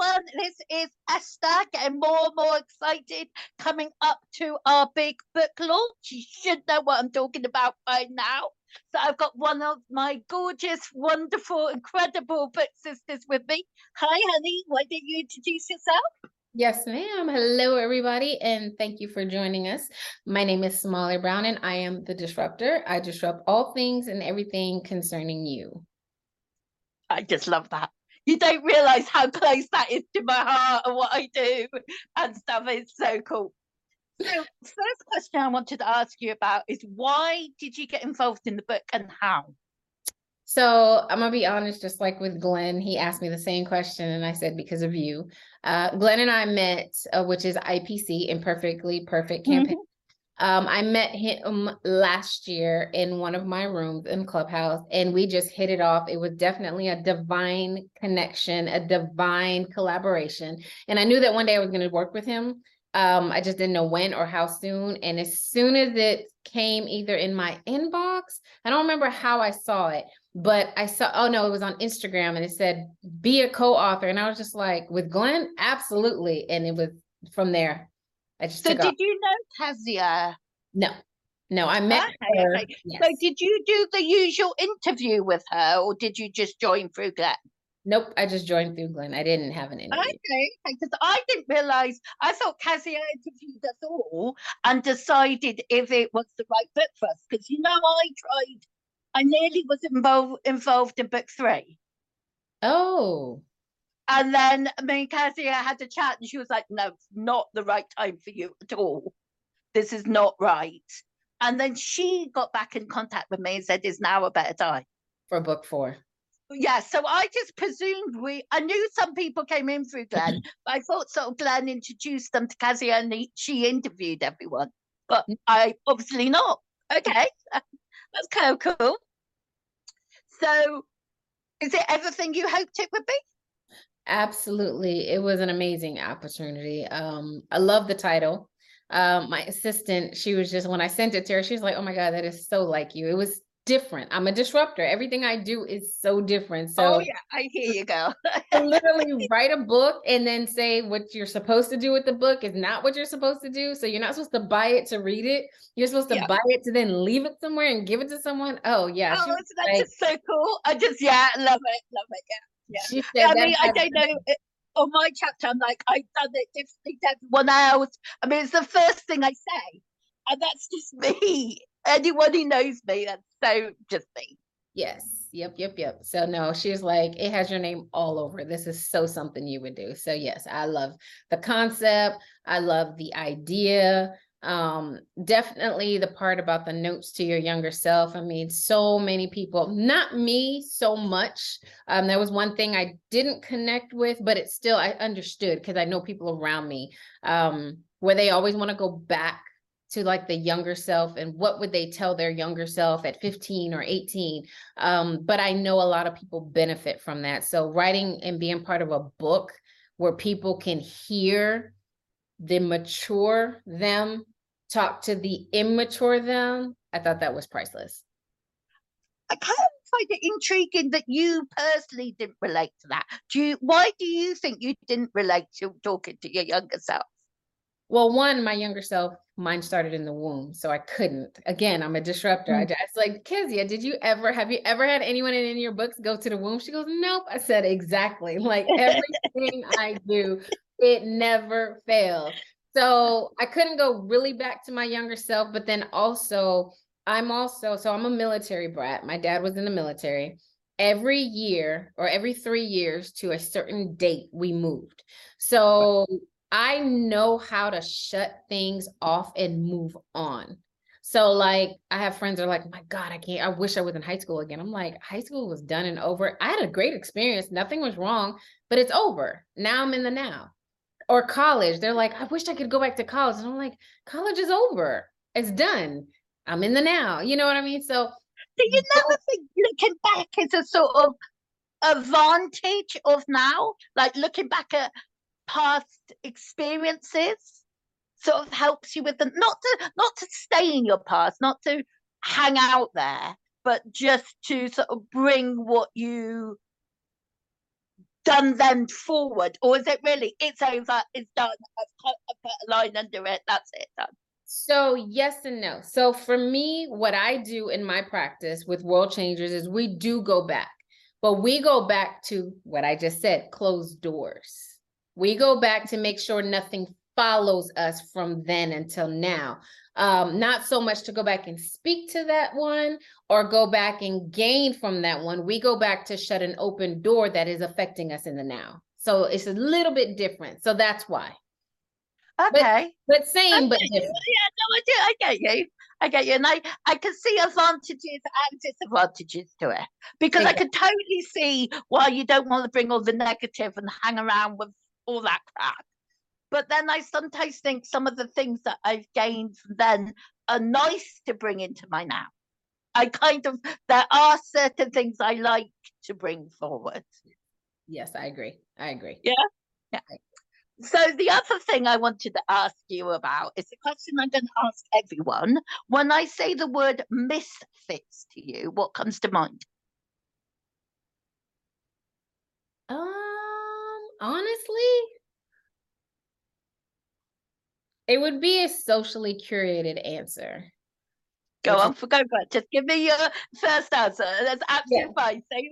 everyone. This is Esther getting more and more excited coming up to our big book launch. You should know what I'm talking about by now. So I've got one of my gorgeous, wonderful, incredible book sisters with me. Hi, honey. Why don't you introduce yourself? Yes, ma'am. Hello, everybody, and thank you for joining us. My name is Somalia Brown, and I am the disruptor. I disrupt all things and everything concerning you. I just love that you don't realize how close that is to my heart and what I do and stuff. It's so cool. So, first question I wanted to ask you about is why did you get involved in the book and how? So I'm gonna be honest, just like with Glenn, he asked me the same question, and I said because of you. Uh, Glenn and I met, uh, which is IPC, Imperfectly Perfect Campaign. Mm-hmm. Um, I met him last year in one of my rooms in Clubhouse, and we just hit it off. It was definitely a divine connection, a divine collaboration. And I knew that one day I was going to work with him. Um, I just didn't know when or how soon. And as soon as it came either in my inbox, I don't remember how I saw it, but I saw, oh no, it was on Instagram and it said, be a co author. And I was just like, with Glenn, absolutely. And it was from there I just so did off. you know Kezia? No, no, I met okay, her. Okay. Yes. So did you do the usual interview with her, or did you just join through Glenn? Nope, I just joined through Glenn. I didn't have an interview. Okay, because I didn't realize. I thought Kezia interviewed us all and decided if it was the right book for us. Because you know, I tried. I nearly was involved involved in book three. Oh. And then me and Kezia had a chat and she was like, no, not the right time for you at all. This is not right. And then she got back in contact with me and said, is now a better time. For book four. Yeah, so I just presumed we, I knew some people came in through Glenn, but I thought sort of Glenn introduced them to Kezia and he, she interviewed everyone. But mm. I obviously not. Okay, that's kind of cool. So is it everything you hoped it would be? Absolutely. It was an amazing opportunity. Um, I love the title. Um, my assistant, she was just when I sent it to her, she's like, Oh my God, that is so like you. It was different. I'm a disruptor. Everything I do is so different. So oh, yeah, I hear you go. literally write a book and then say what you're supposed to do with the book is not what you're supposed to do. So you're not supposed to buy it to read it. You're supposed to yeah. buy it to then leave it somewhere and give it to someone. Oh yeah. Oh, that's like, just so cool. I just yeah, love it. Love it. Yeah. Yeah. I mean, I don't know. Eh, on my chapter, I'm like, I've done it differently to everyone else. I mean, it's the first thing I say, and that's just me. Anyone who knows me, that's so just me. Yes. Yep. Yep. Yep. So no, she's like, it has your name all over. This is so something you would do. So yes, I love the concept. I love the idea um definitely the part about the notes to your younger self. I mean so many people not me so much. Um there was one thing i didn't connect with but it still i understood because i know people around me um where they always want to go back to like the younger self and what would they tell their younger self at 15 or 18 um but i know a lot of people benefit from that. So writing and being part of a book where people can hear the mature them talk to the immature them, I thought that was priceless. I kind of find it intriguing that you personally didn't relate to that. Do you? Why do you think you didn't relate to talking to your younger self? Well, one, my younger self, mine started in the womb, so I couldn't. Again, I'm a disruptor. Mm-hmm. I just like Kezia. Did you ever have you ever had anyone in, any of your books go to the womb? She goes, Nope. I said exactly. Like everything I do, it never fails. So I couldn't go really back to my younger self, but then also I'm also so I'm a military brat. My dad was in the military. Every year or every 3 years to a certain date we moved. So I know how to shut things off and move on. So like I have friends that are like, my God, I can't, I wish I was in high school again. I'm like, high school was done and over. I had a great experience. Nothing was wrong, but it's over. Now I'm in the now or college. They're like, I wish I could go back to college. And I'm like, college is over. It's done. I'm in the now. You know what I mean? So do you never think looking back is a sort of advantage of now? Like looking back at past experiences sort of helps you with them not to not to stay in your past, not to hang out there, but just to sort of bring what you done then forward, or is it really it's over, it's done, I've put a line under it, that's it done. So, yes and no. So, for me, what I do in my practice with World Changers is we do go back, but we go back to what I just said closed doors. We go back to make sure nothing follows us from then until now. Um, not so much to go back and speak to that one or go back and gain from that one. We go back to shut an open door that is affecting us in the now. So it's a little bit different. So that's why. Okay. But, but same, but Yeah, no, I do. I get you. I get you, and I I can see advantages and disadvantages to it because I can totally see why you don't want to bring all the negative and hang around with all that crap. But then I sometimes think some of the things that I've gained from then are nice to bring into my now. I kind of there are certain things I like to bring forward. Yes, I agree. I agree. Yeah. yeah. So the other thing I wanted to ask you about is a question I'm going to ask everyone. When I say the word misfits to you, what comes to mind? Um, honestly, it would be a socially curated answer. Go on, for go for it. Just give me your first answer. That's absolutely fine. Say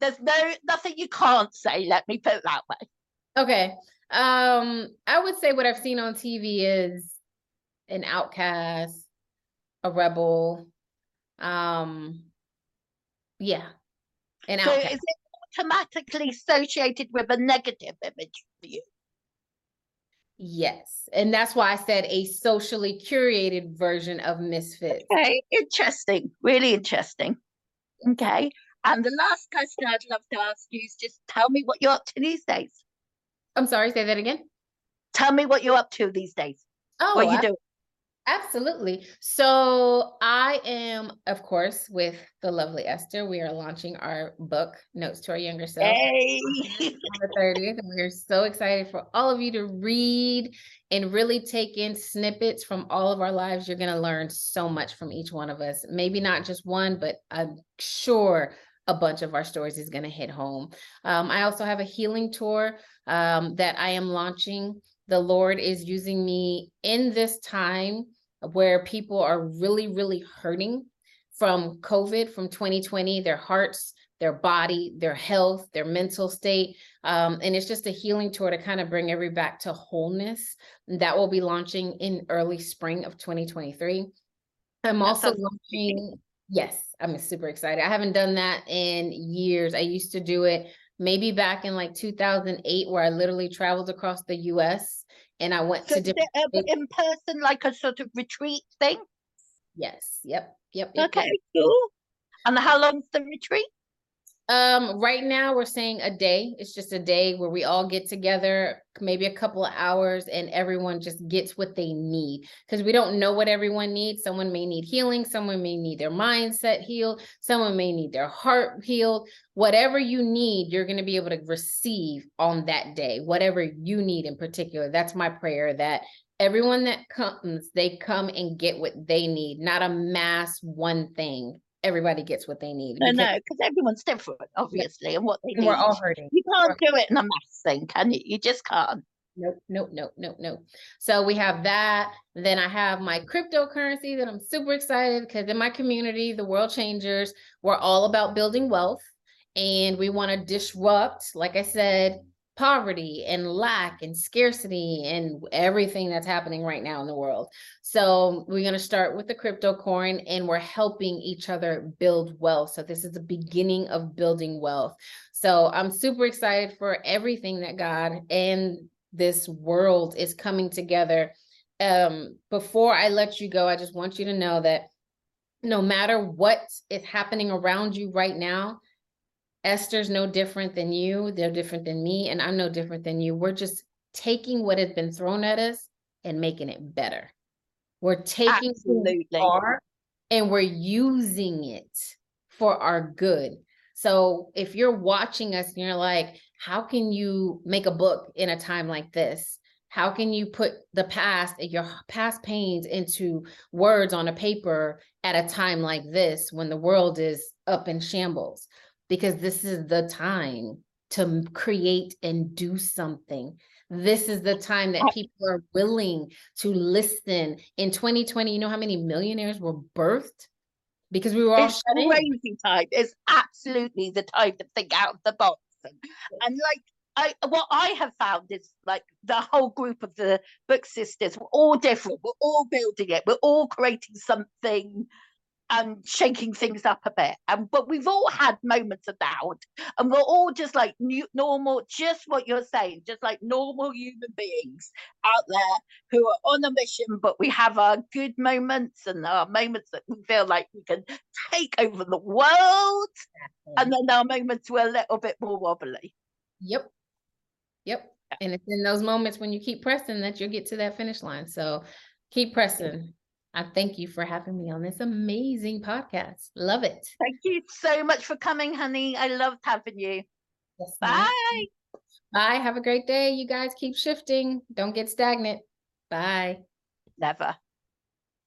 there's no nothing you can't say. Let me put it that way. Okay. Um, I would say what I've seen on TV is an outcast, a rebel. Um, yeah, an So outcast. is it automatically associated with a negative image for you? Yes, and that's why I said a socially curated version of Misfits. Okay, interesting. Really interesting. Okay. And the last question I'd love to ask you is just tell me what you're up to these days. I'm sorry, say that again. Tell me what you're up to these days. Oh, what you ab- do? Absolutely. So I am, of course, with the lovely Esther. We are launching our book, Notes to Our Younger Self. Hey. on the 30th. And we're so excited for all of you to read and really take in snippets from all of our lives. You're going to learn so much from each one of us. Maybe not just one, but I'm sure a bunch of our stories is going to hit home. Um, I also have a healing tour um, that I am launching. The Lord is using me in this time where people are really, really hurting from COVID, from 2020, their hearts, their body, their health, their mental state. Um, and it's just a healing tour to kind of bring every back to wholeness. That will be launching in early spring of 2023. I'm That also launching, yes, I'm super excited. I haven't done that in years. I used to do it maybe back in like 2008, where I literally traveled across the US and I went So to different. in person, like a sort of retreat thing? Yes, yep, yep. yep, yep. Okay, cool. And how long's the retreat? Um, right now we're saying a day. It's just a day where we all get together, maybe a couple of hours, and everyone just gets what they need. Because we don't know what everyone needs. Someone may need healing, someone may need their mindset healed, someone may need their heart healed. Whatever you need, you're going to be able to receive on that day, whatever you need in particular. That's my prayer that everyone that comes, they come and get what they need, not a mass one thing. Everybody gets what they need. No, because- no, because everyone's different, obviously, and what they and need. we're all hurting. You can't do it in a mass thing, can you? You just can't. Nope, nope, nope, nope, nope. So we have that. Then I have my cryptocurrency that I'm super excited because in my community, the World Changers, we're all about building wealth and we want to disrupt, like I said, poverty and lack and scarcity and everything that's happening right now in the world. So we're going to start with the crypto coin and we're helping each other build wealth. So this is the beginning of building wealth. So I'm super excited for everything that God and this world is coming together. Um, before I let you go, I just want you to know that no matter what is happening around you right now, Esther's no different than you. They're different than me, and I'm no different than you. We're just taking what has been thrown at us and making it better. We're taking who we are and we're using it for our good. So if you're watching us and you're like, how can you make a book in a time like this? How can you put the past, your past pains into words on a paper at a time like this when the world is up in shambles? Because this is the time to create and do something. This is the time that people are willing to listen. In 2020, you know how many millionaires were birthed? Because we were all It's shut in. crazy time. It's absolutely the time to think out of the box. And, and like I what I have found is like the whole group of the book sisters, we're all different. We're all building it. We're all creating something and shaking things up a bit. And but we've all had moments of doubt, and we're all just like new, normal, just what you're saying, just like normal human beings out there who are on a mission. But we have our good moments and our moments that we feel like we can take over the world, and then our moments were a little bit more wobbly. Yep. Yep. And it's in those moments when you keep pressing that you'll get to that finish line. So keep pressing. I thank you for having me on this amazing podcast. Love it. Thank you so much for coming, honey. I loved having you. Yes, ma'am. Bye. Bye. Have a great day. You guys keep shifting. Don't get stagnant. Bye. Never.